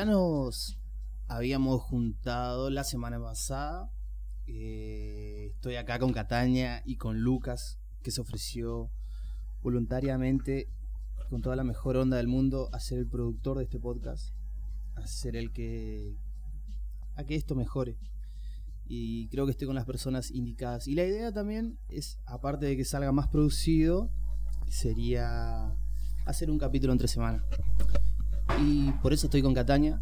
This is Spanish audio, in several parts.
Ya nos habíamos juntado la semana pasada. Eh, estoy acá con Cataña y con Lucas, que se ofreció voluntariamente, con toda la mejor onda del mundo, a ser el productor de este podcast, a ser el que. a que esto mejore. Y creo que estoy con las personas indicadas. Y la idea también es, aparte de que salga más producido, sería hacer un capítulo entre semana. Y por eso estoy con Cataña.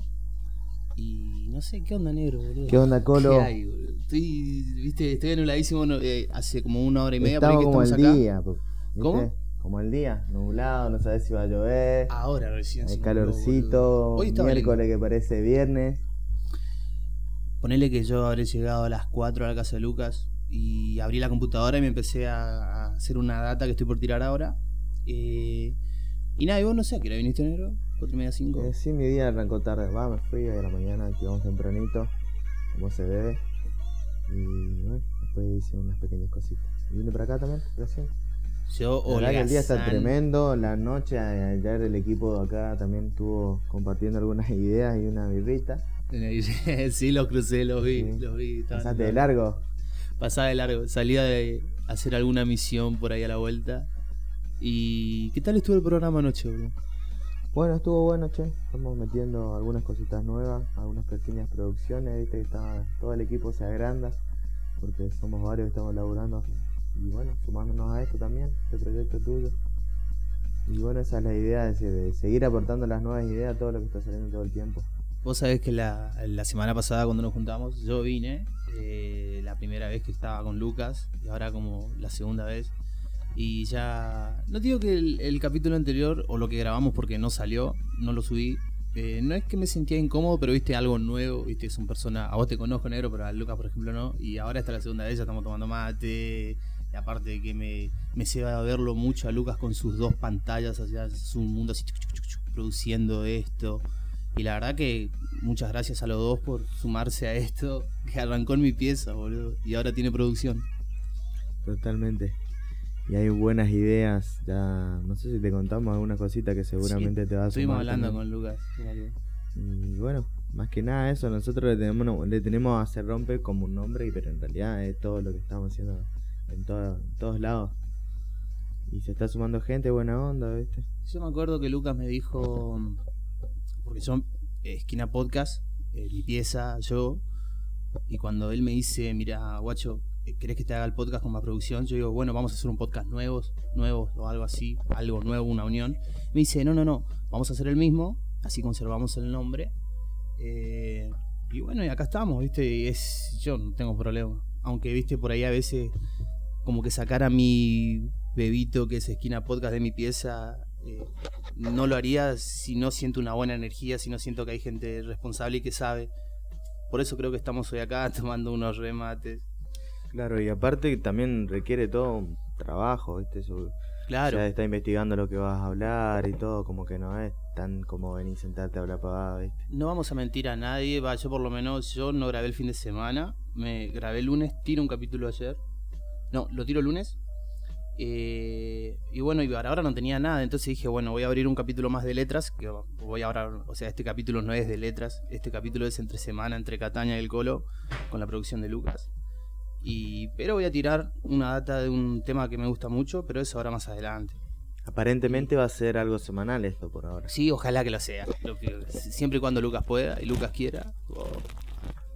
Y no sé, ¿qué onda, negro, boludo? ¿Qué onda, Colo? ¿Qué hay, boludo? Estoy, viste, estoy anuladísimo eh, hace como una hora y media Estamos por ahí como el acá. día. ¿Cómo? Como el día, nublado, no sabes si va a llover. Ahora recién. se el calorcito, Hoy miércoles lindo. que parece viernes. Ponele que yo habré llegado a las 4 a la casa de Lucas y abrí la computadora y me empecé a, a hacer una data que estoy por tirar ahora. Eh, y nada, y vos no sé, ¿a qué hora viniste negro? ¿4 y media, 5? Eh, sí, mi día arrancó tarde. Va, me fui a la mañana, activamos tempranito, como se debe. Y bueno, después hice unas pequeñas cositas. Vine para acá también, recién. Yo, La verdad que el día está tremendo. La noche, ayer el equipo de acá también estuvo compartiendo algunas ideas y una birrita. sí, los crucé, los vi, Sí. los vi. Pasaste de largo. Pasaba de largo, salía de hacer alguna misión por ahí a la vuelta. ¿Y qué tal estuvo el programa anoche, bro? Bueno, estuvo bueno, che. Estamos metiendo algunas cositas nuevas, algunas pequeñas producciones, viste que está, todo el equipo se agranda, porque somos varios que estamos laburando. Y bueno, sumándonos a esto también, este proyecto tuyo. Y bueno, esa es la idea, de, se- de seguir aportando las nuevas ideas a todo lo que está saliendo todo el tiempo. Vos sabés que la, la semana pasada cuando nos juntamos, yo vine, eh, la primera vez que estaba con Lucas, y ahora como la segunda vez. Y ya, no digo que el, capítulo anterior, o lo que grabamos porque no salió, no lo subí. eh, no es que me sentía incómodo, pero viste algo nuevo, viste, son personas, a vos te conozco negro, pero a Lucas por ejemplo no. Y ahora está la segunda vez, ya estamos tomando mate. Y aparte de que me, me a verlo mucho a Lucas con sus dos pantallas, allá, su mundo así, produciendo esto. Y la verdad que muchas gracias a los dos por sumarse a esto, que arrancó en mi pieza, boludo. Y ahora tiene producción. Totalmente. Y hay buenas ideas, ya no sé si te contamos alguna cosita que seguramente te va a Estuvimos hablando también. con Lucas. Y bueno, más que nada eso, nosotros le tenemos, le tenemos a Se Rompe como un nombre, pero en realidad es todo lo que estamos haciendo en, todo- en todos lados. Y se está sumando gente, buena onda, ¿viste? Yo me acuerdo que Lucas me dijo, porque son esquina podcast, eh, mi pieza, yo, y cuando él me dice, mira, guacho, eh, ¿querés que te haga el podcast con más producción? Yo digo, bueno, vamos a hacer un podcast nuevos, nuevos o algo así, algo nuevo, una unión. Me dice, no, no, no, vamos a hacer el mismo, así conservamos el nombre. Eh, y bueno, y acá estamos, ¿viste? Y es, yo no tengo problema. Aunque, ¿viste? Por ahí a veces como que sacar a mi bebito que es esquina podcast de mi pieza eh, no lo haría si no siento una buena energía, si no siento que hay gente responsable y que sabe. Por eso creo que estamos hoy acá tomando unos remates. Claro, y aparte también requiere todo un trabajo, ¿viste? Eso, Claro, Ya está investigando lo que vas a hablar y todo, como que no es tan como venir sentarte a hablar pagada, ¿viste? no vamos a mentir a nadie. Va, yo por lo menos, yo no grabé el fin de semana. Me grabé el lunes, tiro un capítulo ayer. No, lo tiro el lunes. Eh, y bueno, y ahora no tenía nada, entonces dije, bueno, voy a abrir un capítulo más de letras, que voy ahora, o sea, este capítulo no es de letras, este capítulo es entre semana, entre Cataña y el Colo, con la producción de Lucas. Y, pero voy a tirar una data de un tema que me gusta mucho, pero eso ahora más adelante. Aparentemente va a ser algo semanal esto por ahora. Sí, ojalá que lo sea, lo que- siempre y cuando Lucas pueda y Lucas quiera.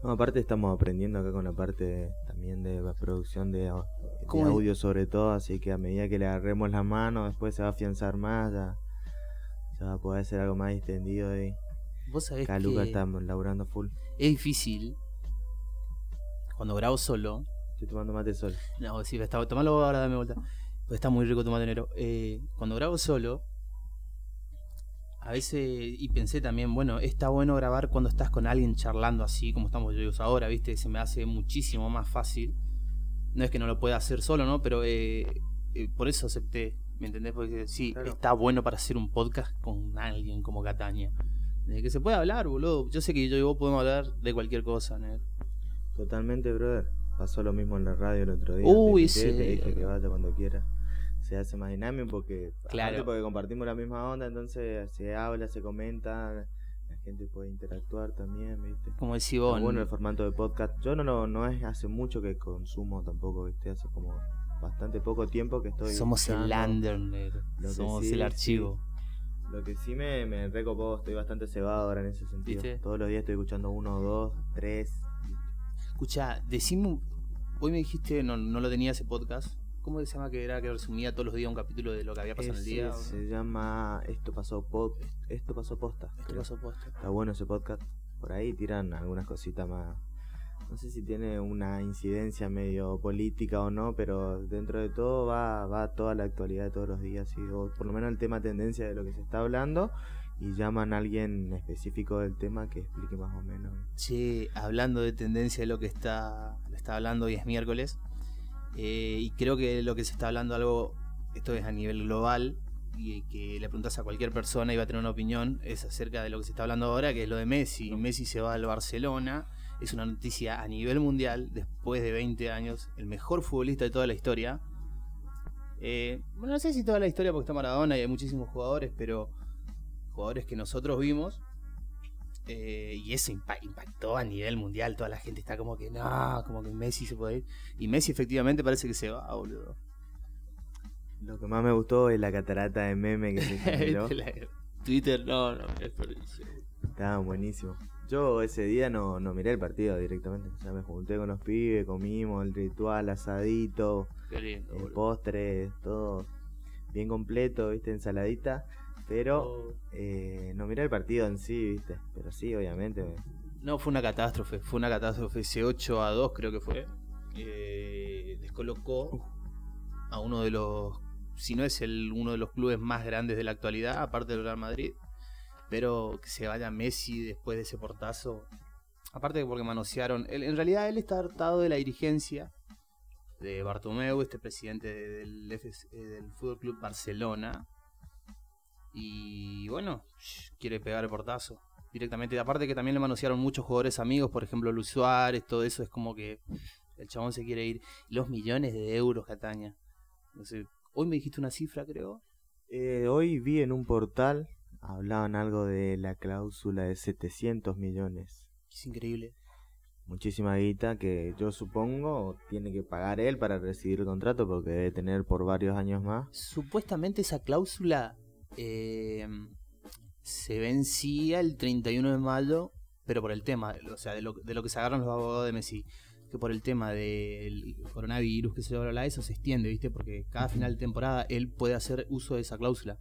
No, aparte estamos aprendiendo acá con la parte también de la producción de, audio sobre todo, así que a medida que le agarremos la mano, después se va a afianzar más, ya, ya va a poder ser algo más extendido ahí. Vos sabés Acá que Lucas estamos laburando full. es difícil cuando grabo solo. Estoy tomando mate sol. No, sí, está, tomalo ahora, dame vuelta. Pues está muy rico tomate enero. Eh, cuando grabo solo, a veces, y pensé también, bueno, está bueno grabar cuando estás con alguien charlando así, como estamos yo ahora, ¿viste? Se me hace muchísimo más fácil. No es que no lo pueda hacer solo, ¿no? Pero eh, eh, por eso acepté, ¿me entendés? Porque sí, Claro. está bueno para hacer un podcast con alguien como Cataña. De que se puede hablar, boludo. Yo sé que yo y vos podemos hablar de cualquier cosa, ¿no? Totalmente, brother. Pasó lo mismo en la radio el otro día. Uy, te invité, te sí. dije que vaya cuando quiera. Se hace más dinámico porque, Claro. porque compartimos la misma onda, entonces se habla, se comenta, gente puede interactuar también, ¿viste? Como decís vos, bueno el formato de podcast. Yo no, no, no es hace mucho que consumo tampoco, ¿viste? Hace como bastante poco tiempo que estoy. somos el que somos sí, el archivo. Lo que sí me, me recopó, estoy bastante cebado ahora en ese sentido. ¿Viste? Todos los días estoy escuchando uno, dos, tres. Escucha, decime, un- hoy me dijiste, no, no lo tenía ese podcast. ¿Cómo se llama que era que resumía todos los días un capítulo de lo que había pasado en el día? se llama Esto pasó pod, Esto pasó posta. Esto creo. pasó posta. Está bueno ese podcast. Por ahí tiran algunas cositas más. No sé si tiene una incidencia medio política o no, pero dentro de todo va, va toda la actualidad de todos los días, ¿sí? o por lo menos el tema tendencia de lo que se está hablando, y llaman a alguien específico del tema que explique más o menos. Che, hablando de tendencia de lo que está, está hablando hoy es miércoles. eh, y creo que lo que se está hablando algo, esto es a nivel global, y que le preguntas a cualquier persona y va a tener una opinión, es acerca de lo que se está hablando ahora, que es lo de Messi. Messi se va al Barcelona, es una noticia a nivel mundial, después de 20 años, el mejor futbolista de toda la historia. Eh, bueno, no sé si toda la historia porque está Maradona y hay muchísimos jugadores, pero jugadores que nosotros vimos eh, y eso impa- impactó a nivel mundial. Toda la gente está como que no, como que Messi se puede ir. Y Messi efectivamente parece que se va, boludo. Lo que más me gustó es la catarata de meme que se generó. Twitter, no, no, es perdición. Estaban buenísimos. Yo ese día no, no miré el partido directamente. O sea, me junté con los pibes, comimos el ritual, asadito, lindo, el boludo. postre, todo bien completo, viste, ensaladita. Pero Oh. eh, no miré el partido en sí, viste. Pero sí, obviamente. me- No, fue una catástrofe. Fue una catástrofe. Ese 8 a 2 creo que fue. Eh, les colocó a uno de los. Si no es el uno de los clubes más grandes de la actualidad, aparte del Real Madrid. Pero que se vaya Messi después de ese portazo. Aparte que porque manosearon. él- en realidad él está hartado de la dirigencia de Bartomeu, este presidente de- del, FC eh, del Fútbol Club Barcelona. Y bueno, quiere pegar el portazo directamente. Aparte que también le manosearon muchos jugadores amigos, por ejemplo Luis Suárez, todo eso es como que el chabón se quiere ir. Los millones de euros, Cataña. No sé, hoy me dijiste una cifra, creo. Eh, hoy vi en un portal, hablaban algo de la cláusula de 700 millones. Es increíble. Muchísima guita que yo supongo tiene que pagar él para recibir el contrato porque debe tener por varios años más. Supuestamente esa cláusula eh, se vencía el 31 de mayo, pero por el tema, o sea, de lo, de lo que se agarran los abogados de Messi, que por el tema del coronavirus, que se habla eso se extiende, ¿viste? Porque cada final de temporada él puede hacer uso de esa cláusula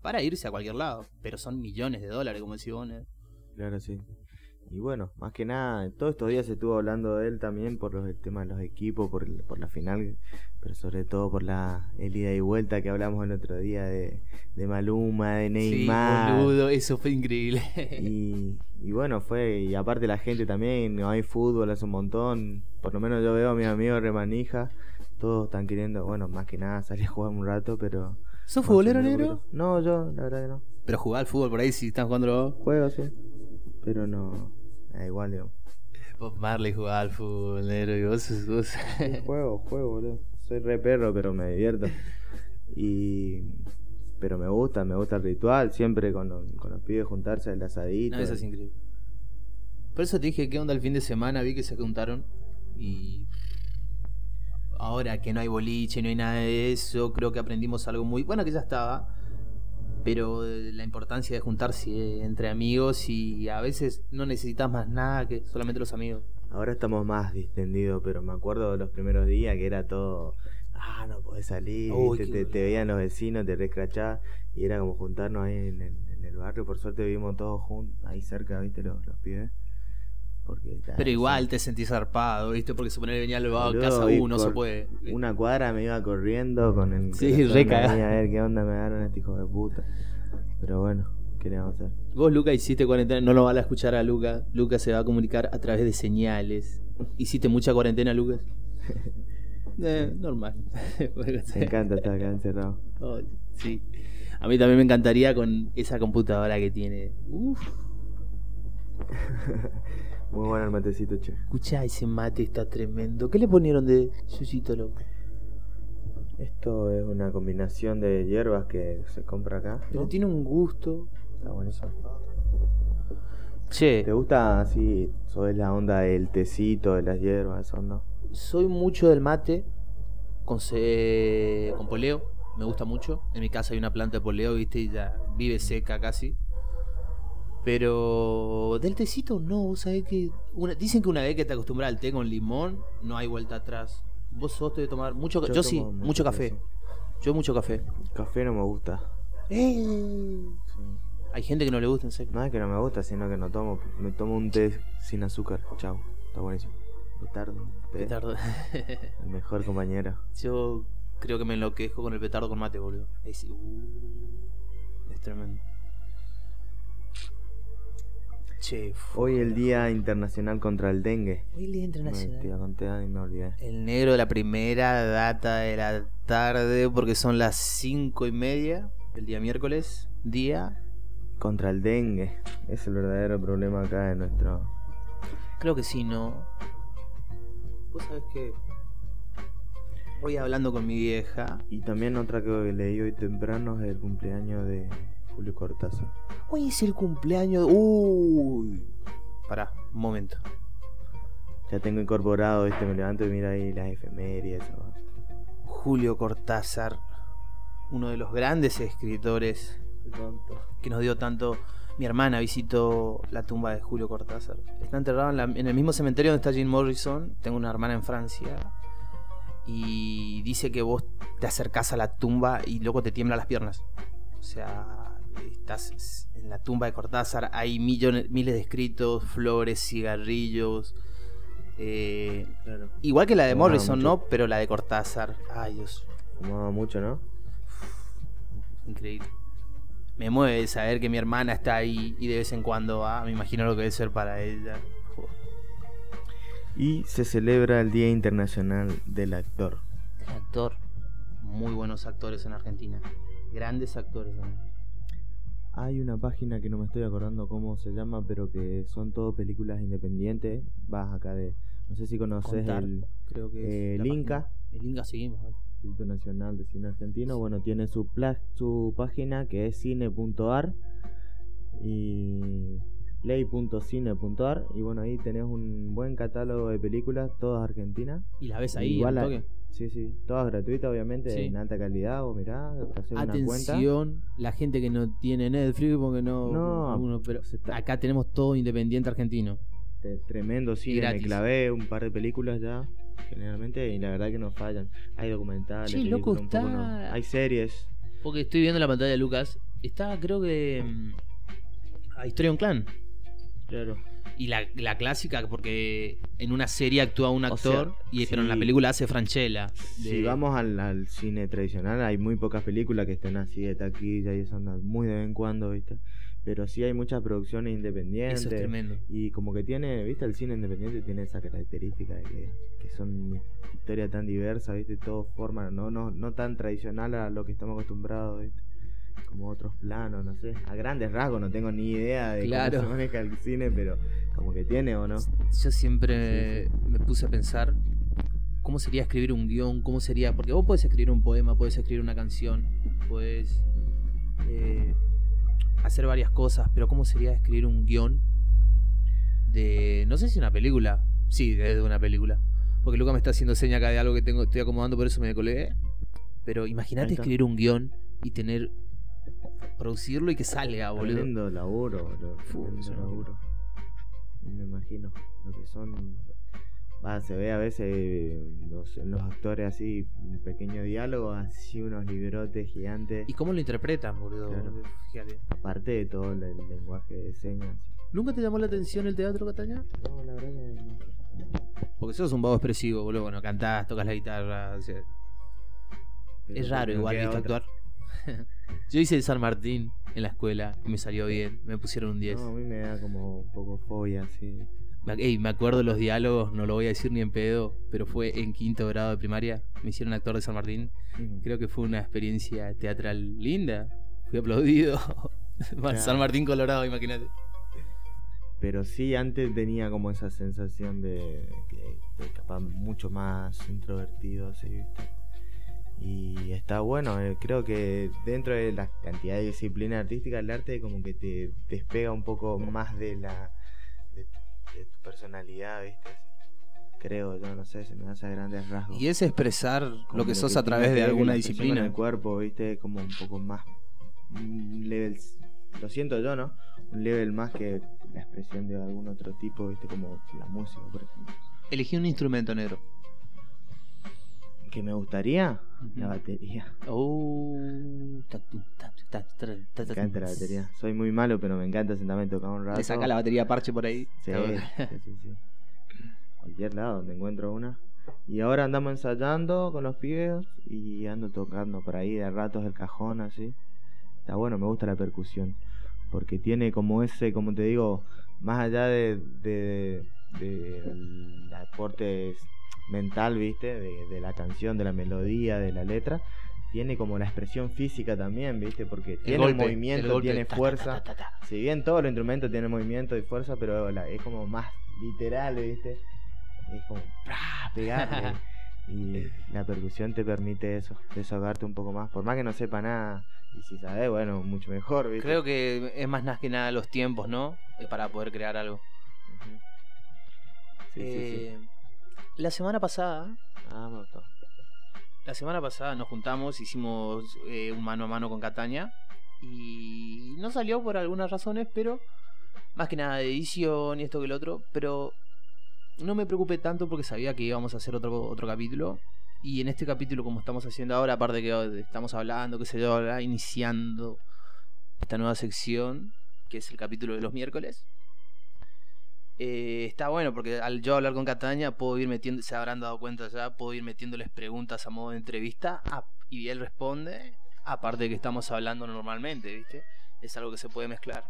para irse a cualquier lado, pero son millones de dólares, como decía ¿no? Claro, sí. Y bueno, más que nada, todos estos días se estuvo hablando de él también por los, el tema de los equipos, por, el- por la final, pero sobre todo por la el ida y vuelta que hablamos el otro día de, de Maluma, de Neymar. Sí, boludo, eso fue increíble. Y, y bueno, fue, y aparte la gente también, no hay fútbol hace un montón, por lo menos yo veo a mis amigos remanija, todos están queriendo, bueno, más que nada salir a jugar un rato, pero... ¿Sos futbolero negro? No, yo, la verdad que no. Pero jugar al fútbol por ahí si están jugando Juego, sí, pero no, da igual, digo. Bob Marley jugaba al fútbol negro y vos, vos... Juego, juego, boludo. Soy re perro, pero me divierto. Y... Pero me gusta, me gusta el ritual, siempre con, los- con los pibes juntarse al asadito. No, eso es increíble. Por eso te dije, ¿qué onda el fin de semana? Vi que se juntaron y... Ahora que no hay boliche, no hay nada de eso, creo que aprendimos algo muy... Bueno, que ya estaba, pero la importancia de juntarse entre amigos y a veces no necesitas más nada que solamente los amigos. Ahora estamos más distendidos, pero me acuerdo de los primeros días que era todo, ah, no podés salir, Uy, te, veían los vecinos, te rescrachás, y era como juntarnos ahí en, el- en el barrio, por suerte vivimos todos juntos, ahí cerca, viste, los, los pibes. Porque, Pero igual te sentís zarpado, ¿viste? Porque suponer que venía al a casa uno, no se puede. Una cuadra me iba corriendo con el Sí, corazón re cagado. ahí a ver qué onda me agarran este hijo de puta. Pero bueno, ¿qué le vamos a hacer? Vos, Luca, hiciste cuarentena. No lo van a escuchar a Luca. Luca se va a comunicar a través de señales. ¿Hiciste mucha cuarentena, Lucas? Eh, normal. Me encanta estar acá encerrado. Oh, sí. A mí también me encantaría con esa computadora que tiene. Uf. Muy bueno el matecito, che. Escucha, ese mate está tremendo. ¿Qué le ponieron de susito, loco? Esto es una combinación de hierbas que se compra acá. Pero ¿no? tiene un gusto. Está buenísimo. Che, ¿Te gusta así, sobre la onda del tecito, de las hierbas, eso no? soy mucho del mate con, se- con poleo. Me gusta mucho. En mi casa hay una planta de poleo, viste, y ya vive seca casi. Pero del tecito no, vos sabés que. una- dicen que una vez que te acostumbras al té con limón, no hay vuelta atrás. Vos sos de tomar mucho. Yo, Yo sí, mucho mucho café. Yo mucho café. Café no me gusta. Eh, Sí. Hay gente que no le gusta, en serio. No es que no me gusta, sino que no tomo. Me tomo un té sin azúcar. Chau. Está buenísimo. Petardo. té, Petardo. El mejor compañero. Yo creo que me enloquezco con el petardo con mate, boludo. Es, uh, es tremendo. Che, Hoy el Día Internacional contra el Dengue. Hoy el día Me, internacional. a contar y me olvidé. El negro de la primera data de la tarde, porque son las cinco y media del día miércoles. Día, Contra el dengue. Es el verdadero problema acá de nuestro. creo que sí, ¿no? Vos sabés que. Voy hablando con mi vieja. Y también otra que leí hoy temprano es el cumpleaños de Julio Cortázar. Hoy es el cumpleaños. de- Uy. Pará, un momento. Ya tengo incorporado, este me levanto y mira ahí las efemérides. Julio Cortázar, uno de los grandes escritores que nos dio tanto. Mi hermana visitó la tumba de Julio Cortázar. Está enterrado en, la- en el mismo cementerio donde está Jim Morrison. Tengo una hermana en Francia. Y dice que vos te acercás a la tumba y luego te tiemblan las piernas. O sea, estás en la tumba de Cortázar. Hay millones, miles de escritos, flores, cigarrillos. eh, Claro. igual que la de Fumaba Morrison, mucho. ¿no? Pero la de Cortázar. Ay, Dios. Fumaba mucho, ¿no? Increíble. Me mueve saber que mi hermana está ahí y de vez en cuando va. Me imagino lo que debe ser para ella. Y se celebra el Día Internacional del Actor. Actor. Muy buenos actores en Argentina. Grandes actores también. Hay una página que no me estoy acordando cómo se llama, pero que son todo películas independientes. Vas acá de. No sé si conoces Contar, el Creo que eh, el Inca, página. El Inca vale. Instituto Nacional de Cine Argentino. Bueno, tiene su, pla- su página que es cine.ar y play.cine.ar. Y bueno, ahí tenés un buen catálogo de películas, todas argentinas. Y la ves ahí Igual al toque. Sí, sí, todas gratuitas, obviamente, Sí. en alta calidad. O mirá, una cuenta. Atención, la gente que no tiene Netflix porque no. No, alguno, pero acá tenemos todo independiente argentino. Tremendo cine, me clavé un par de películas ya, generalmente, y la verdad que no fallan. Hay documentales, Che, loco, poco no. Hay series. Porque estoy viendo la pantalla de Lucas. Está, creo que. mm, A Historia de un Clan. Claro. Y la, la clásica, porque en una serie actúa un O actor, sea, y, pero en la película hace Franchella. Si vamos al, al cine tradicional, hay muy pocas películas que estén así de taquilla y eso anda muy de vez en cuando, ¿viste? Pero sí hay muchas producciones independientes. Eso es tremendo. Y como que tiene, ¿viste? El cine independiente tiene esa característica de que, que son historias tan diversas, ¿viste? Todo forma, no, no, no tan tradicional a lo que estamos acostumbrados, ¿viste? Como otros planos, no sé. A grandes rasgos no tengo ni idea de Claro. cómo se maneja el cine, pero como que tiene o no. Yo siempre me puse a pensar cómo sería escribir un guion, cómo sería. Porque vos podés escribir un poema, podés escribir una canción, podés eh, hacer varias cosas, pero cómo sería escribir un guion de. No sé si una película. Sí, de una película. Porque Luca me está haciendo seña acá de algo que tengo, estoy acomodando, por eso me colgué. Pero imagínate escribir un guion y tener. Producirlo y que salga, boludo. Tremendo laburo, boludo. Tremendo laburo. Me imagino lo que son. Va, se ve a veces eh, los, los actores así, un pequeño diálogo, así unos librotes gigantes. ¿Y cómo lo interpretan, boludo? Claro. Aparte de todo el, el lenguaje de señas. ¿Nunca te llamó la atención el teatro, Cataña? No, la verdad que no. Porque sos un vago expresivo, boludo. Bueno, cantás, tocas la guitarra. o sea, Pero es raro igual, ¿viste? otra. Actuar. Yo hice el San Martín en la escuela y me salió bien. Me pusieron un 10. No, a mí me da como un poco fobia, así. Me, ey, me acuerdo los diálogos, no lo voy a decir ni en pedo, pero fue en quinto grado de primaria. Me hicieron actor de San Martín. Creo que fue una experiencia teatral linda. Fui aplaudido. San Martín Colorado, imagínate. Pero sí, antes tenía como esa sensación de que de capaz mucho más introvertido, así, ¿viste? Y está bueno, eh, creo que dentro de la cantidad de disciplina artística, el arte como que te despega un poco más de la de tu personalidad, ¿viste? Creo, yo no sé, se me hace a grandes rasgos. Y es expresar Como lo que sos a través de alguna disciplina. el cuerpo, ¿viste? Como un poco más. Un level. Lo siento yo, ¿no? Un level más que la expresión de algún otro tipo, ¿viste? Como la música, por ejemplo. Elegí un instrumento negro. ¿Que me gustaría? La batería. Oh, Me ta, encanta la batería. Soy muy malo, pero me encanta sentarme y tocar un rato. Le saca la batería parche por ahí. Sí, sí, sí. Cualquier lado donde encuentro una. Y ahora andamos ensayando con los pibes y ando tocando por ahí de ratos el cajón así. Está bueno, me gusta la percusión. Porque tiene como ese, como te digo, más allá de, de, de el aporte mental, ¿viste? De, de la canción, de la melodía, de la letra. Tiene como la expresión física también, ¿viste? Porque tiene golpe, movimiento, el tiene ta, fuerza. ta, ta, ta. Si bien todos los instrumentos tienen movimiento y fuerza, pero la- es como más literal, ¿viste? Es como pegarle. y la percusión te permite eso, desahogarte un poco más. Por más que no sepa nada, y si sabes, bueno, mucho mejor, ¿viste? Creo que es más nada que nada los tiempos, ¿no? Eh, Para poder crear algo. Sí, sí, sí. La semana pasada, Ah, me gustó. la semana pasada nos juntamos, hicimos eh, un mano a mano con Catania y no salió por algunas razones, pero más que nada de edición y esto que el otro, pero no me preocupé tanto porque sabía que íbamos a hacer otro, otro capítulo. Y en este capítulo, como estamos haciendo ahora, aparte que estamos hablando, qué sé yo, ahora iniciando esta nueva sección, que es el capítulo de los miércoles. Eh, está bueno porque al yo hablar con Catania puedo ir metiendo, se habrán dado cuenta ya, puedo ir metiéndoles preguntas a modo de entrevista y él responde, aparte de que estamos hablando normalmente, ¿viste? Es algo que se puede mezclar.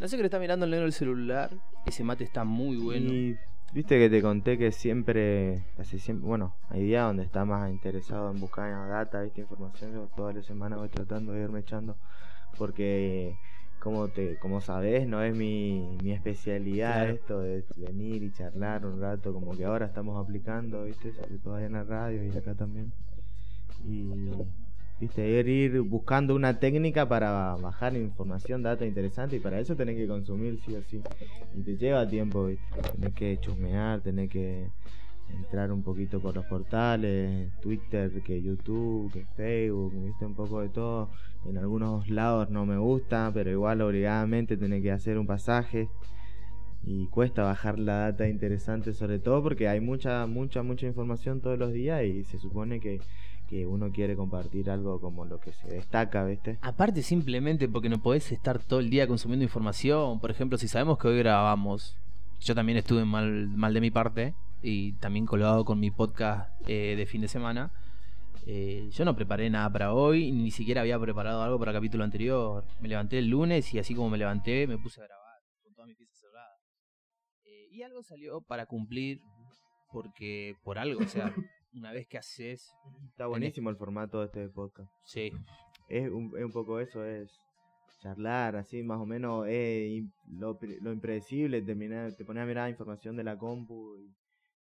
No sé que le está mirando el negro el celular, ese mate está muy bueno. Viste que te conté que siempre, casi siempre, bueno, hay días donde está más interesado en buscar data, viste, información. Yo todas las semanas voy tratando de irme echando, porque como te, como sabes, no es mi, mi especialidad Claro. esto de venir y charlar un rato, como que ahora estamos aplicando, viste, sobre todo ahí en la radio y acá también. Y viste, ir, ir buscando una técnica para bajar información, data interesante, y para eso tenés que consumir sí o sí. Y te lleva tiempo, ¿viste? tenés que chusmear, tenés que entrar un poquito por los portales, Twitter, que YouTube, que Facebook, viste un poco de todo. En algunos lados no me gusta, pero igual obligadamente tenés que hacer un pasaje. Y cuesta bajar la data interesante, sobre todo porque hay mucha, mucha, mucha información todos los días y se supone que, que uno quiere compartir algo como lo que se destaca, ¿viste? Aparte simplemente porque no podés estar todo el día consumiendo información. Por ejemplo, si sabemos que hoy grabamos, yo también estuve mal, mal de mi parte y también colgado con mi podcast eh, de fin de semana. Eh, yo no preparé nada para hoy, ni siquiera había preparado algo para el capítulo anterior. Me levanté el lunes y así como me levanté me puse a grabar con todas mis piezas cerradas. Eh, y algo salió para cumplir porque por algo, o sea, una vez que haces... Está buenísimo el formato de este podcast. Sí, es un, es un poco eso, es charlar así más o menos, es im- lo, lo impredecible, terminar, te pones a mirar información de la compu y,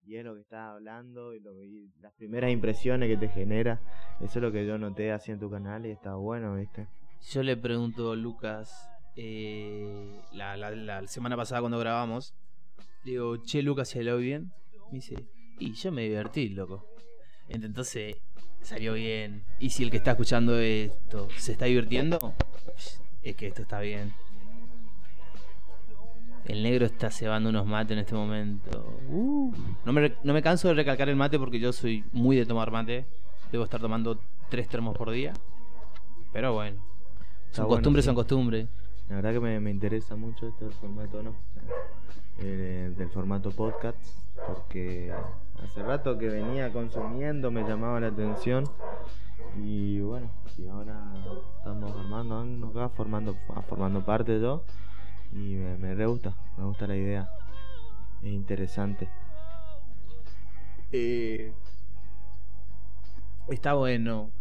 y es lo que estás hablando y, lo, y las primeras impresiones que te genera, eso es lo que yo noté así en tu canal y está bueno, ¿viste? Yo le pregunto a Lucas eh, la, la- semana pasada cuando grabamos. Digo, che, Lucas, ¿salió bien? Me dice, y yo me divertí, loco. Ent- Entonces, salió bien. Y si el que está escuchando esto se está divirtiendo, es que esto está bien. El negro está cebando unos mates en este momento. Uh, no, me, no me canso de recalcar el mate porque yo soy muy de tomar mate. Debo estar tomando tres termos por día. Pero bueno. Son bueno, costumbres, sí. son costumbres. La verdad que me, me interesa mucho este formato, ¿no? Eh, del formato podcast, porque hace rato que venía consumiendo, me llamaba la atención. Y bueno, y ahora estamos formando, ando acá formando, formando parte yo. Y me, me gusta, me gusta la idea. Es interesante. Eh, está bueno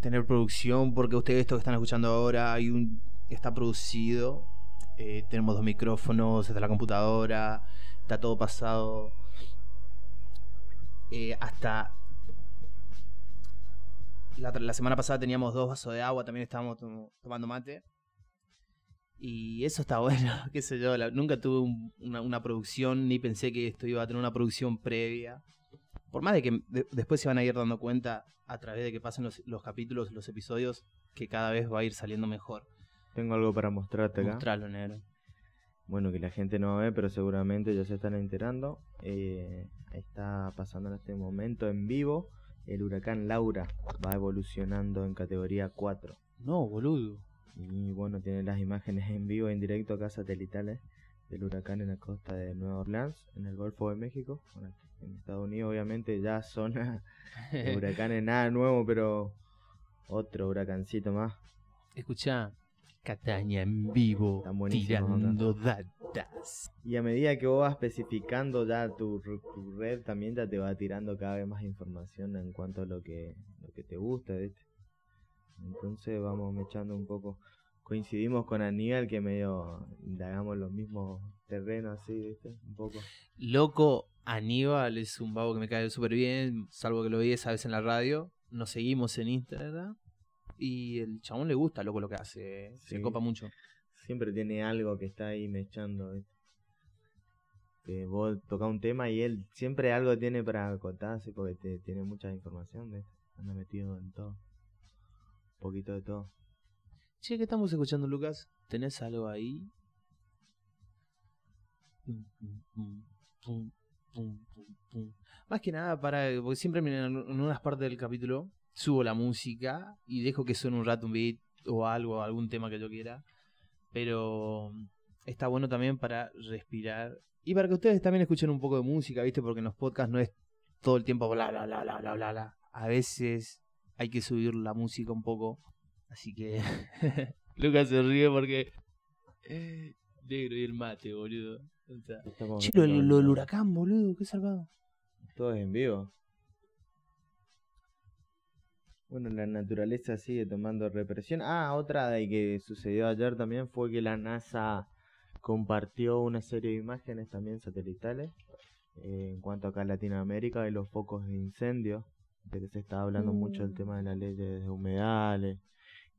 tener producción porque ustedes esto que están escuchando ahora hay un está producido eh, tenemos dos micrófonos está la computadora está todo pasado Eh, hasta la, la semana pasada teníamos dos vasos de agua también estábamos to- tomando mate Y eso está bueno, qué sé yo, la- nunca tuve un- una, una producción ni pensé que esto iba a tener una producción previa. Por más de que de- después se van a ir dando cuenta a través de que pasen los, los capítulos, los episodios, que cada vez va a ir saliendo mejor. Tengo algo para mostrarte acá. Mostralo, negro. Bueno, que la gente no ve, pero seguramente ya se están enterando. Eh, está pasando en este momento en vivo. El huracán Laura va evolucionando en categoría 4. No, boludo. Y bueno, tiene las imágenes en vivo, en directo acá satelitales del huracán en la costa de Nueva Orleans, en el Golfo de México. Bueno, en Estados Unidos obviamente ya zona de huracanes, nada nuevo, pero otro huracancito más. Escucha, Cataña en vivo, tirando datas. Y a medida que vos vas especificando ya tu, tu red, también ya te va tirando cada vez más información en cuanto a lo que, lo que te gusta, ¿viste? Entonces vamos echando un poco. Coincidimos con Aníbal que medio indagamos los mismos terrenos así, ¿viste? Un poco. Loco, Aníbal es un vago que me cae súper bien, salvo que lo vi esa vez en la radio. Nos seguimos en Instagram. Y el chabón le gusta, loco, lo que hace. eh. Se copa mucho. Siempre tiene algo que está ahí mechando, ¿viste? Que vos tocas un tema y él siempre algo tiene para acotarse porque te, tiene mucha información, ¿viste? Anda metido en todo. Poquito de todo. Che, ¿qué estamos escuchando, Lucas? ¿Tenés algo ahí? Más que nada para. Porque siempre en, unas partes del capítulo subo la música y dejo que suene un rato un beat o algo, algún tema que yo quiera. Pero está bueno también para respirar y para que ustedes también escuchen un poco de música, ¿viste? Porque en los podcasts no es todo el tiempo bla bla bla bla bla. bla. A veces hay que subir la música un poco. Así que Lucas se ríe porque eh, negro y el mate, boludo. O sea, Estamos Che, lo, del huracán, boludo, qué salvado. Todo es en vivo. Bueno, la naturaleza sigue tomando represión. Ah, otra de que sucedió ayer también fue que la NASA compartió una serie de imágenes también satelitales eh, en cuanto acá en Latinoamérica de los focos de incendio, que se está hablando mucho del tema de las leyes de humedales.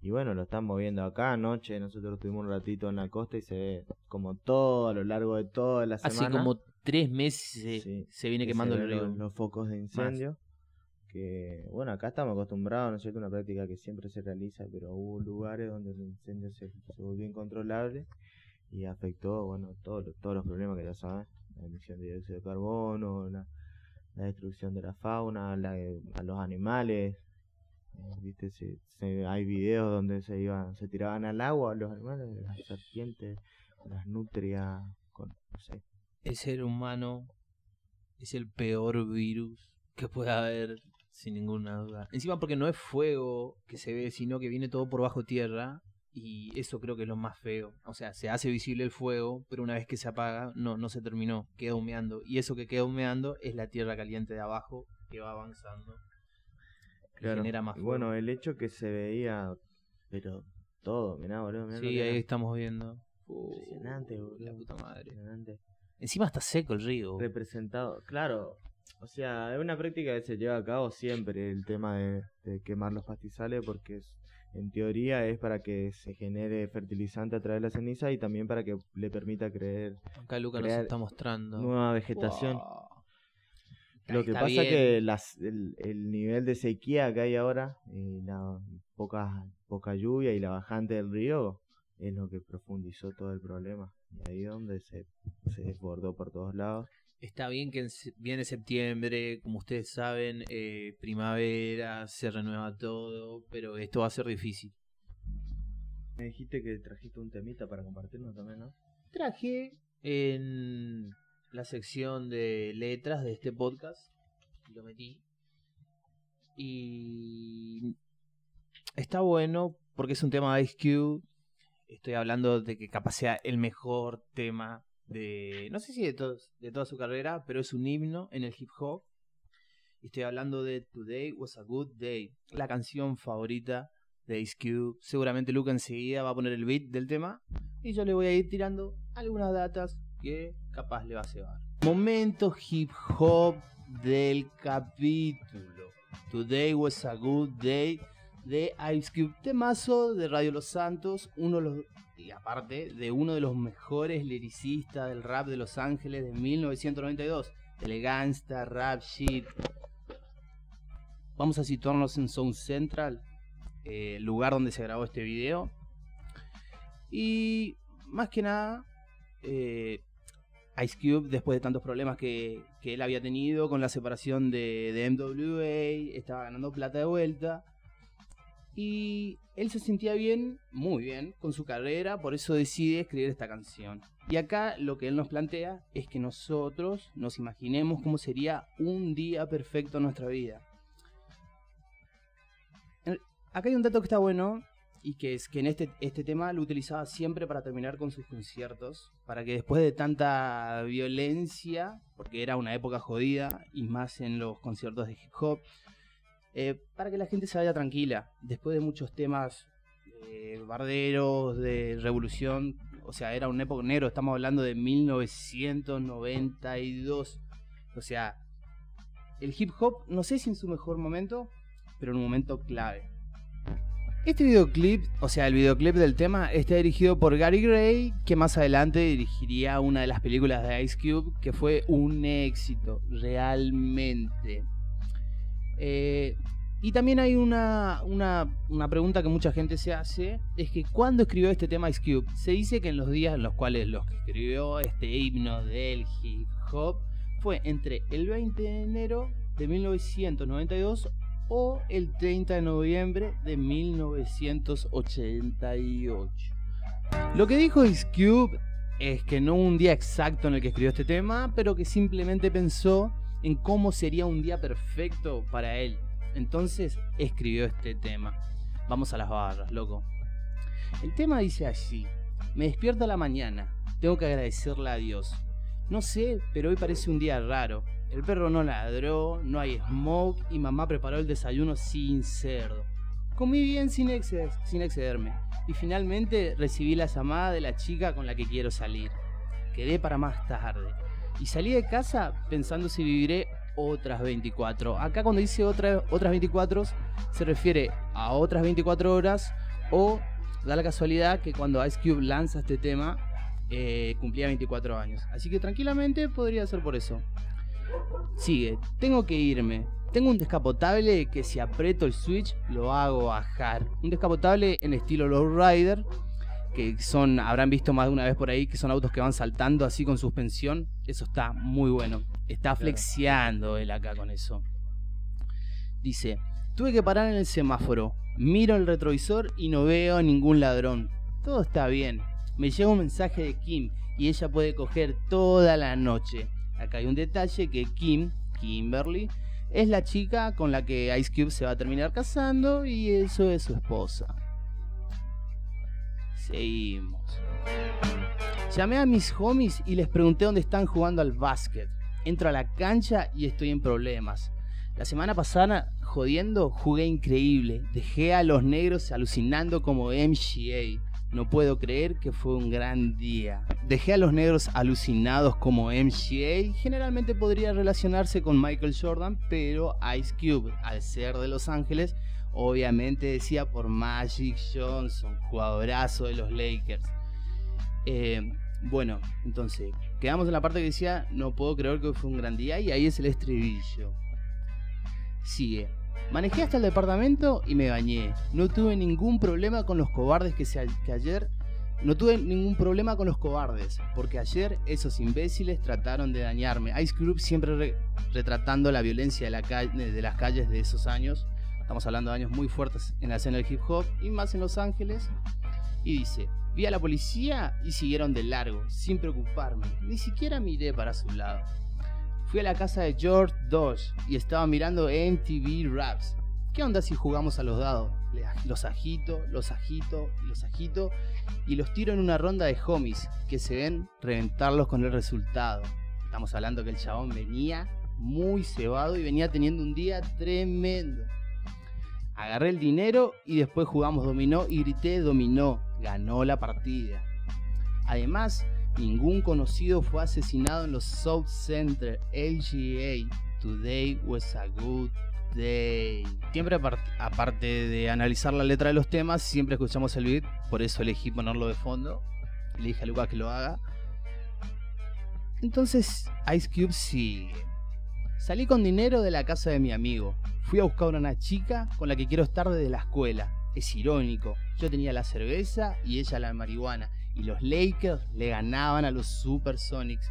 Y bueno, lo estamos viendo acá anoche, nosotros estuvimos un ratito en la costa y se ve como todo a lo largo de toda la semana. Hace como tres meses se, Sí, se viene que quemando se el río. los, los focos de incendio. Que bueno, acá estamos acostumbrados, ¿no es cierto? Una práctica que siempre se realiza, pero hubo lugares donde el incendio se, se volvió incontrolable y afectó, bueno, todos los- todos los problemas que ya saben: la emisión de dióxido de carbono, la, la destrucción de la fauna, la, a los animales. eh, Viste, se, hay videos donde se iban, se tiraban al agua los animales, las serpientes, las nutrias, con, no sé, El ser humano es el peor virus que puede haber, sin ninguna duda. Encima porque no es fuego que se ve, sino que viene todo por bajo tierra. Y eso creo que es lo más feo. O sea, se hace visible el fuego, pero una vez que se apaga, no, no se terminó, queda humeando. Y eso que queda humeando es la tierra caliente de abajo que va avanzando. Claro. genera más fuego. bueno, el hecho que se veía, pero todo, mirá, boludo, mirá lo Sí, que ahí era. estamos viendo. Uh, Impresionante, boludo. La puta madre. Impresionante. Encima está seco el río. Representado, claro, o sea, es una práctica que se lleva a cabo siempre el tema de, de quemar los pastizales porque es- en teoría es para que se genere fertilizante a través de la ceniza y también para que le permita creer Acá Luca nos crear está mostrando. nueva vegetación. Wow. Lo que pasa bien. que las, el, el nivel de sequía que hay ahora, y la poca, poca lluvia y la bajante del río, es lo que profundizó todo el problema. Y ahí es donde se, se desbordó por todos lados. Está bien que viene septiembre, como ustedes saben, eh, primavera, se renueva todo, pero esto va a ser difícil. Me dijiste que trajiste un temita para compartirnos también, ¿no? Traje en la sección de letras de este podcast, lo metí, y está bueno porque es un tema de Ice Cube. Estoy hablando de que capaz sea el mejor tema de, no sé si de, toda su carrera, pero es un himno en el hip hop. Y Estoy hablando de Today Was a Good Day, la canción favorita de Ice Cube. Seguramente Luca enseguida va a poner el beat del tema y yo le voy a ir tirando algunas datas que capaz le va a cebar. Momento hip hop del capítulo. Today was a good day de Ice Cube. Temazo de Radio Los Santos, uno de los y aparte de uno de los mejores lyricistas del rap de Los Ángeles de 1992, el gangsta rap shit. Vamos a situarnos en Sound Central, eh, lugar donde se grabó este video. Y más que nada, eh, Ice Cube, después de tantos problemas que, él había tenido con la separación de, de MWA, estaba ganando plata de vuelta. Y él se sentía bien, muy bien, con su carrera, por eso decide escribir esta canción. Y acá lo que él nos plantea es que nosotros nos imaginemos cómo sería un día perfecto en nuestra vida. Acá hay un dato que está bueno y que es que en este, este tema lo utilizaba siempre para terminar con sus conciertos, para que después de tanta violencia, porque era una época jodida y más en los conciertos de hip hop, eh, para que la gente se vaya tranquila. Después de muchos temas eh, barderos, de revolución, o sea, era un época negro, estamos hablando de 1992. O sea, el hip hop, no sé si en su mejor momento, pero en un momento clave. Este videoclip, o sea, el videoclip del tema, está dirigido por Gary Gray, que más adelante dirigiría una de las películas de Ice Cube, que fue un éxito, realmente. Eh, y también hay una, pregunta que mucha gente se hace, es que ¿cuándo escribió este tema Ice Cube? Se dice que en los días en los cuales los que escribió este himno del hip hop fue entre el 20 de enero de 1992 o el 30 de noviembre de 1988. Lo que dijo Ice Cube es que no un día exacto en el que escribió este tema, pero que simplemente pensó en cómo sería un día perfecto para él. Entonces escribió este tema. Vamos a las barras, loco. El tema dice así. Me despierto la mañana. Tengo que agradecerle a Dios. No sé, pero hoy parece un día raro. El perro no ladró, no hay smoke y mamá preparó el desayuno sin cerdo. Comí bien sin, sin excederme y finalmente recibí la llamada de la chica con la que quiero salir. Quedé para más tarde y salí de casa pensando si viviré otras 24. Acá cuando dice otras 24 se refiere a otras 24 horas o da la casualidad que cuando Ice Cube lanza este tema eh, cumplía 24 años. Así que tranquilamente podría ser por eso. Sigue, tengo que irme. Tengo un descapotable que si aprieto el switch lo hago bajar. Un descapotable en estilo lowrider que son, habrán visto más de una vez por ahí, que son autos que van saltando así con suspensión. Eso está muy bueno. Está flexiando él acá con eso. Dice, tuve que parar en el semáforo. Miro el retrovisor y no veo a ningún ladrón. Todo está bien. Me llega un mensaje de Kim y ella puede coger toda la noche. Acá hay un detalle que Kim, Kimberly, es la chica con la que Ice Cube se va a terminar casando y eso es su esposa. Seguimos. Llamé a mis homies y les pregunté dónde están jugando al básquet. Entro a la cancha y estoy en problemas. La semana pasada, jodiendo, jugué increíble. Dejé a los negros alucinando como MGA. No puedo creer que fue un gran día. Dejé a los negros alucinados como MGA. Generalmente podría relacionarse con Michael Jordan, pero Ice Cube, al ser de Los Ángeles, obviamente decía por Magic Johnson, jugadorazo de los Lakers. Eh, bueno, entonces, quedamos en la parte que decía, no puedo creer que fue un gran día y ahí es el estribillo. Sigue. Manejé hasta el departamento y me bañé. No tuve ningún problema con los cobardes que, se, que ayer... No tuve ningún problema con los cobardes, porque ayer esos imbéciles trataron de dañarme. Ice Cube siempre retratando la violencia de las calles de esos años Estamos hablando de años muy fuertes en la escena del hip hop y más en Los Ángeles. Y dice, vi a la policía y siguieron de largo, sin preocuparme. Ni siquiera miré para su lado. Fui a la casa de George Dodge y estaba mirando MTV Raps. ¿Qué onda si jugamos a los dados? Los agito, los agito y los agito y los tiro en una ronda de homies que se ven reventarlos con el resultado. Estamos hablando que el chabón venía muy cebado y venía teniendo un día tremendo. Agarré el dinero y después jugamos dominó y grité dominó. Ganó la partida. Además, ningún conocido fue asesinado en los South Center LGA. Today was a good Day. Siempre aparte de analizar la letra de los temas, siempre escuchamos el beat, por eso elegí ponerlo de fondo. Le dije a Lucas que lo haga. Entonces Ice Cube sigue. Salí con dinero de la casa de mi amigo. Fui a buscar a una chica con la que quiero estar desde la escuela. Es irónico. Yo tenía la cerveza y ella la marihuana. Y los Lakers le ganaban a los Supersonics.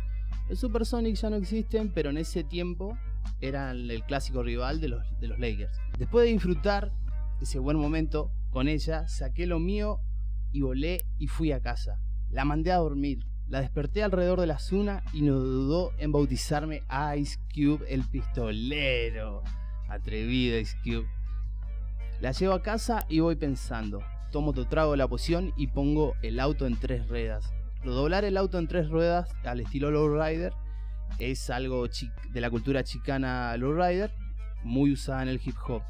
Los Supersonics ya no existen, pero en ese tiempo eran el clásico rival de los, de los Lakers. Después de disfrutar ese buen momento con ella, saqué lo mío y volé y fui a casa. La mandé a dormir. La desperté alrededor de las una y no dudó en bautizarme Ice Cube el pistolero. Atrevido Ice Cube. La llevo a casa y voy pensando. Tomo otro trago de la poción y pongo el auto en tres ruedas. Doblar el auto en tres ruedas al estilo lowrider es algo de la cultura chicana lowrider, muy usada en el hip hop.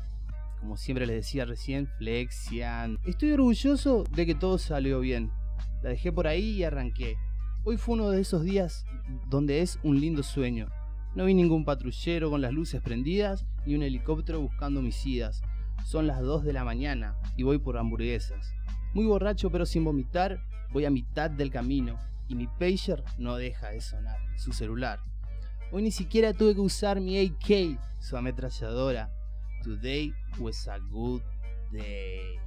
Como siempre les decía recién, flexian. Estoy orgulloso de que todo salió bien. La dejé por ahí y arranqué. Hoy fue uno de esos días donde es un lindo sueño. No vi ningún patrullero con las luces prendidas ni un helicóptero buscando homicidas. Son las 2 de la mañana y voy por hamburguesas. Muy borracho pero sin vomitar, voy a mitad del camino y mi pager no deja de sonar, su celular. Hoy ni siquiera tuve que usar mi AK, su ametralladora. Today was a good day.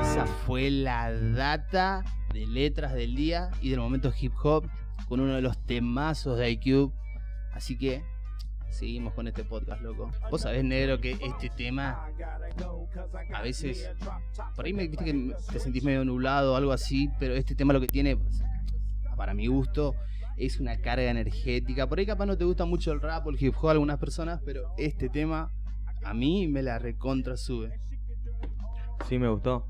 Esa fue la data de letras del día y del momento hip hop con uno de los temazos de iCube. Así que seguimos con este podcast, loco. Vos sabés, negro, que este tema a veces por ahí me viste que te sentís medio nublado o algo así, pero este tema lo que tiene, para mi gusto, es una carga energética. Por ahí capaz no te gusta mucho el rap o el hip hop a algunas personas, pero este tema a mí me la recontra sube. Sí, me gustó.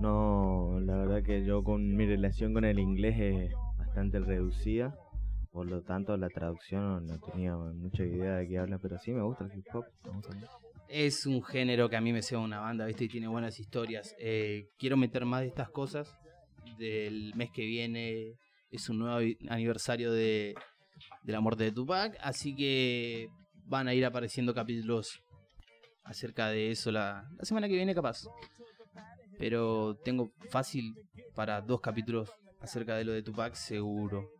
No, la verdad que yo con mi relación con el inglés es bastante reducida. Por lo tanto, la traducción no tenía mucha idea de qué habla, pero sí me gusta el hip hop. Es un género que a mí me sea una banda, ¿viste? Y tiene buenas historias. Eh, quiero meter más de estas cosas. Del mes que viene es un nuevo aniversario de, de la muerte de Tupac, así que van a ir apareciendo capítulos acerca de eso la, la semana que viene capaz. Pero tengo fácil para dos capítulos acerca de lo de Tupac, seguro.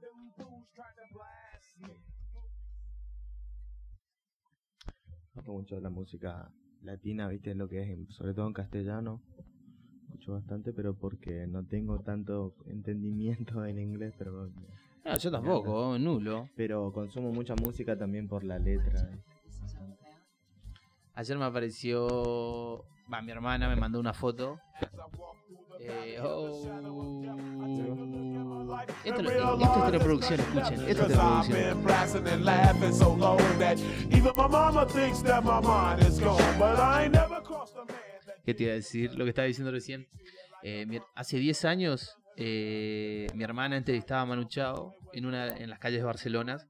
Me mucho la música latina, viste, lo que es, sobre todo en castellano. Escucho bastante, pero porque no tengo tanto entendimiento en inglés, pero... Ah, yo tampoco, nulo. Pero consumo mucha música también por la letra. Ayer me apareció. Va, mi hermana me mandó una foto. Eh, oh. Esto, esto es teleproducción, escuchen. Esto es teleproducción. ¿Qué te iba a decir? Lo que estaba diciendo recién. Eh, hace 10 años, eh, mi hermana entrevistaba a Manu Chao en, una, en las calles de Barcelona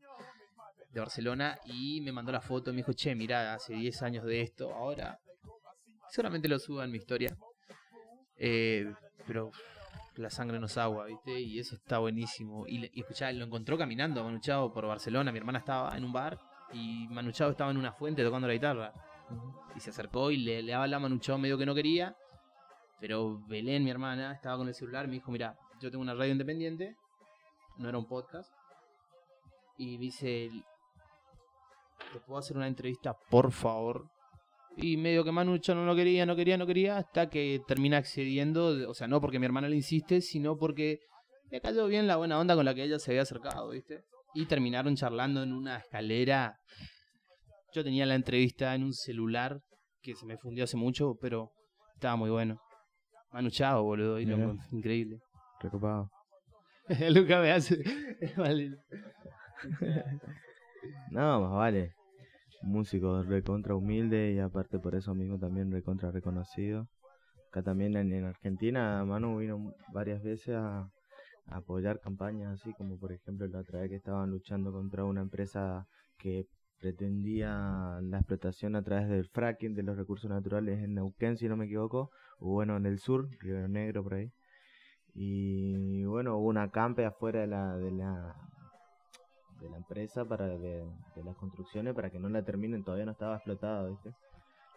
de Barcelona y me mandó la foto y me dijo, che, mira, hace 10 años de esto, ahora seguramente lo suba en mi historia. Eh, pero la sangre no es agua, ¿viste? Y eso está buenísimo. Y, y escuchá, lo encontró caminando a Manu por Barcelona. Mi hermana estaba en un bar y Manu estaba en una fuente tocando la guitarra. Y se acercó y le, le hablaba a Manu medio que no quería. Pero Belén, mi hermana, estaba con el celular. Me dijo: Mira, yo tengo una radio independiente. No era un podcast. Y me dice: ¿Te puedo hacer una entrevista, por favor? Y medio que Manucho no lo quería, no quería, no quería, hasta que termina accediendo, o sea, no porque mi hermana le insiste, sino porque le cayó bien la buena onda con la que ella se había acercado, ¿viste? Y terminaron charlando en una escalera. Yo tenía la entrevista en un celular que se me fundió hace mucho, pero estaba muy bueno. Manu Chao, boludo, y increíble. Preocupado. Luca me hace. no, más vale músico recontra humilde y aparte por eso mismo también recontra reconocido. Acá también en, Argentina Manu vino varias veces a, apoyar campañas así como por ejemplo la otra vez que estaban luchando contra una empresa que pretendía la explotación a través del fracking de los recursos naturales en Neuquén si no me equivoco, o bueno en el sur, Río Negro por ahí. Y bueno, hubo una campe afuera de la, de la de la empresa para de, de las construcciones para que no la terminen, todavía no estaba explotada, ¿viste?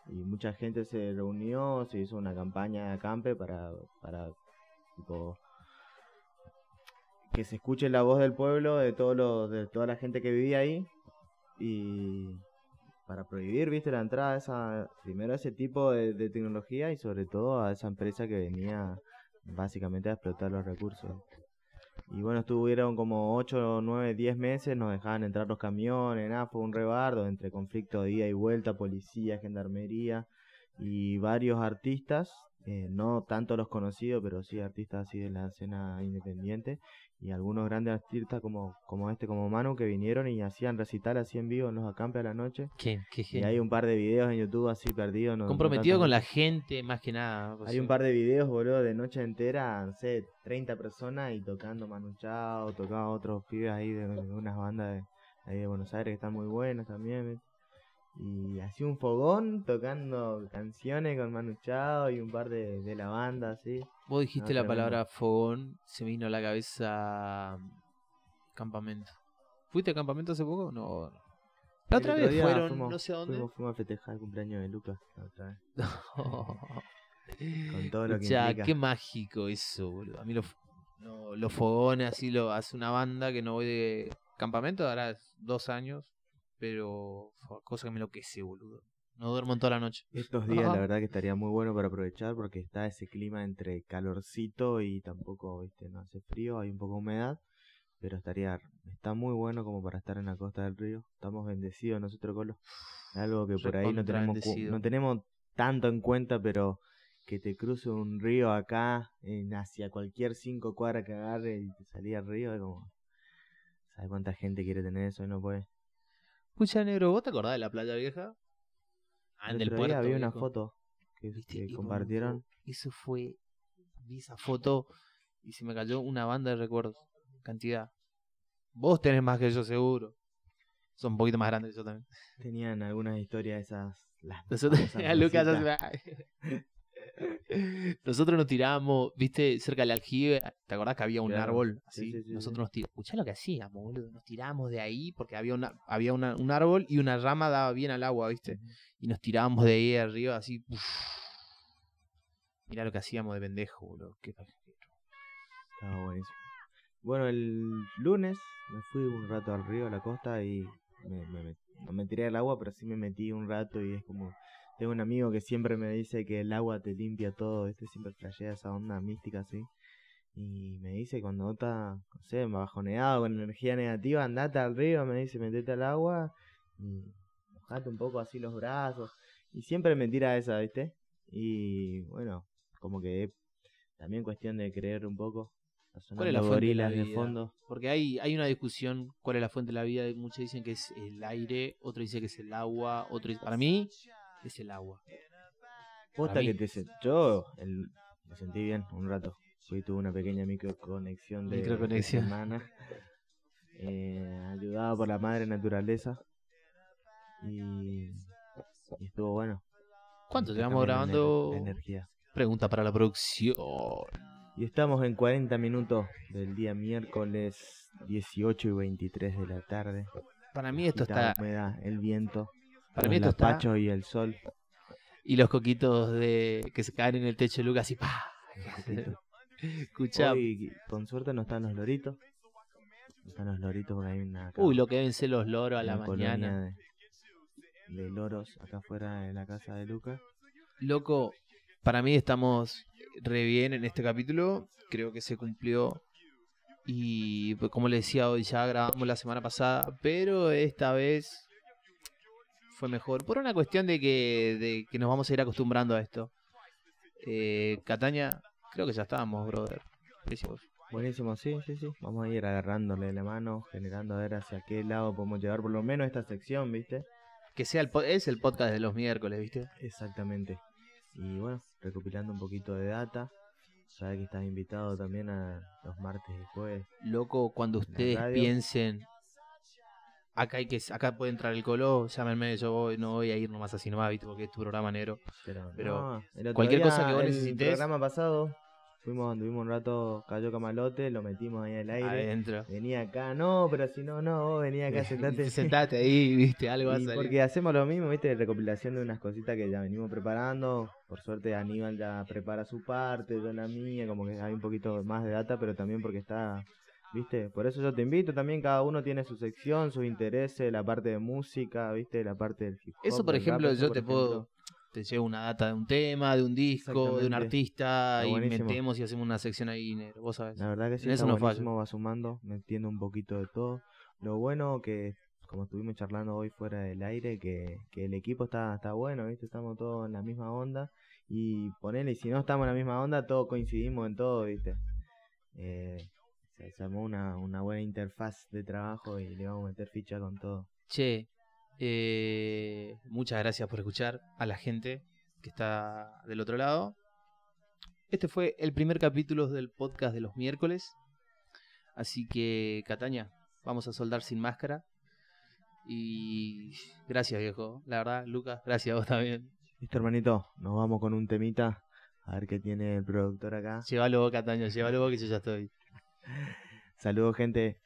Y mucha gente se reunió, se hizo una campaña de acampe para, para tipo, que se escuche la voz del pueblo, de todo lo, de toda la gente que vivía ahí y para prohibir, viste, la entrada a esa, primero a ese tipo de tecnología y sobre todo a esa empresa que venía básicamente a explotar los recursos. Y bueno, estuvieron como 8, 9, 10 meses, nos dejaban entrar los camiones, nada, fue un rebardo entre conflicto de ida y vuelta, policía, gendarmería y varios artistas, eh, no tanto los conocidos, pero sí artistas así de la escena independiente y algunos grandes artistas como, como este, como Manu, que vinieron y hacían recital así en vivo en los acampes a la noche. Qué, qué Y hay un par de videos en YouTube así perdidos. no- no Comprometido tanto- con la gente, más que nada. Hay un par de videos, boludo, de noche entera, no sé, 30 personas y tocando Manu Chao, tocaba otros pibes ahí de, de unas bandas de, ahí de Buenos Aires que están muy buenas también. ¿ves? Y así un fogón tocando canciones con Manu Chao y un par de, de la banda, así. Vos dijiste No, la palabra fogón, se me vino a la cabeza mm, campamento. ¿Fuiste a campamento hace poco? No. La otra vez fueron, fuimos- no sé a dónde. Fuimos, fuimos a festejar el cumpleaños de Lucas la otra vez, con todo lo que Ya, implica. qué mágico eso, boludo. A mí los, no, los fogones así lo hace una banda que no voy de campamento, ahora dos años, pero fue cosa que me enloquece, boludo. No duermo en toda la noche. Estos días, Ajá. la verdad que estaría muy bueno para aprovechar porque está ese clima entre calorcito y tampoco, viste, no hace frío, hay un poco de humedad, pero estaría, está muy bueno como para estar en la costa del río. Estamos bendecidos nosotros, Colo. Algo que por ahí no tenemos, no tenemos tanto en cuenta, pero que te cruce un río acá, en hacia cualquier cinco cuadras que agarre y te salía al río, es como, ¿sabes cuánta gente quiere tener eso y no puede? Escucha, negro, ¿vos te acordás de la playa vieja? Ah, en El otro día puerto. vi una foto que, ¿Viste? que compartieron. Eso fue. Vi esa foto y se me cayó una banda de recuerdos. Cantidad. Vos tenés más que yo, seguro. Son un poquito más grandes que yo también. Tenían algunas historias esas. Las Nosotros, Lucas Nosotros nos tirábamos, viste, cerca del aljibe. ¿Te acordás que había un Claro. árbol? Sí, Así. sí, sí, Nosotros nos tirábamos. Escuchá lo que hacíamos, boludo. Nos tirábamos de ahí porque había, una, había una- un árbol y una rama daba bien al agua, viste. Y nos tirábamos de ahí arriba, así. uf. Mirá lo que hacíamos de pendejo, boludo. Qué. Estaba buenísimo. Bueno, el lunes me fui un rato al río, a la costa y me, me- me- no me tiré al agua, pero sí me metí un rato y es como... Tengo un amigo que siempre me dice que el agua te limpia todo, este siempre flashea esa onda mística así. Y me dice cuando está, no sé, bajoneado con energía negativa, andate al río, me dice, metete al agua y mojate un poco así los brazos. Y siempre me tira esa, ¿viste? Y bueno, como que también cuestión de creer un poco. ¿Cuál es la fuente de la de vida? fondo. Porque hay, hay una discusión cuál es la fuente de la vida. Muchos dicen que es el aire, otro dice que es el agua, otro dice- para mí es el agua. Posta que te se- yo el- me sentí bien un rato. Fui tuve una pequeña microconexión de, de Microconexión. semana. Eh, ayudado por la madre naturaleza. Y, y estuvo bueno. ¿Cuánto Está llevamos la grabando? ener- la energía. Pregunta para la producción. Y estamos en 40 minutos del día miércoles 18 y 23 de la tarde. Para mí esto está. la humedad, el viento, Para mí esto está. y el sol. Y los coquitos de que se caen en el techo de Lucas y ¡pa! Escucha. Hoy, con suerte, no están los loritos. No están los loritos porque hay una, acá, Uy, lo que deben ser los loros a la mañana. De, de loros acá afuera de la casa de Lucas. Loco, para mí estamos re bien en este capítulo. Creo que se cumplió. Y pues, como le decía hoy, ya grabamos la semana pasada. Pero esta vez fue mejor. Por una cuestión de que, de que nos vamos a ir acostumbrando a esto. Eh, Cataña, creo que ya estábamos, brother. Buenísimo, sí, sí, sí. Vamos a ir agarrándole la mano, generando a ver hacia qué lado podemos llevar por lo menos esta sección, ¿viste? Que sea el, es el podcast de los miércoles, ¿viste? Exactamente. Y bueno, recopilando un poquito de data. Sabes que estás invitado también a los martes y jueves. Loco, cuando ustedes piensen, acá hay que acá puede entrar el colo, llámenme, yo voy, no voy a ir nomás así nomás, ¿viste? porque es tu programa negro. Pero, Pero no, el cualquier cosa que vos el necesites- programa pasado fuimos, anduvimos un rato, cayó camalote, lo metimos ahí al aire. Adentro. Venía acá, no, pero si no, no, vos venía acá, sentate. Sentate ahí, viste, algo va a salir. porque hacemos lo mismo, viste, recopilación de unas cositas que ya venimos preparando. Por suerte Aníbal ya prepara su parte, yo la mía, como que hay un poquito más de data, pero también porque está, viste, por eso yo te invito también, cada uno tiene su sección, sus intereses, la parte de música, viste, la parte del hip hop. Eso, por rap, ejemplo, yo por te puedo. Te llevo una data de un tema, de un disco, de un artista Está y buenísimo. metemos y hacemos una sección ahí, vos sabés. La verdad que sí, En eso no va sumando, me entiendo un poquito de todo. Lo bueno que, como estuvimos charlando hoy fuera del aire, que, que el equipo está, está bueno, ¿viste? Estamos todos en la misma onda. Y ponele, y si no estamos en la misma onda, todos coincidimos en todo, ¿viste? Eh, se, se armó una, una buena interfaz de trabajo y le vamos a meter ficha con todo. Che, eh, muchas gracias por escuchar a la gente que está del otro lado. Este fue el primer capítulo del podcast de los miércoles. Así que, Cataña, vamos a soldar sin máscara. Y gracias, viejo. La verdad, Lucas, gracias a vos también. Listo, hermanito, nos vamos con un temita. A ver qué tiene el productor acá. Llévalo vos, Cataña, llévalo vos que yo ya estoy. Saludos, gente.